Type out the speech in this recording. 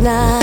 night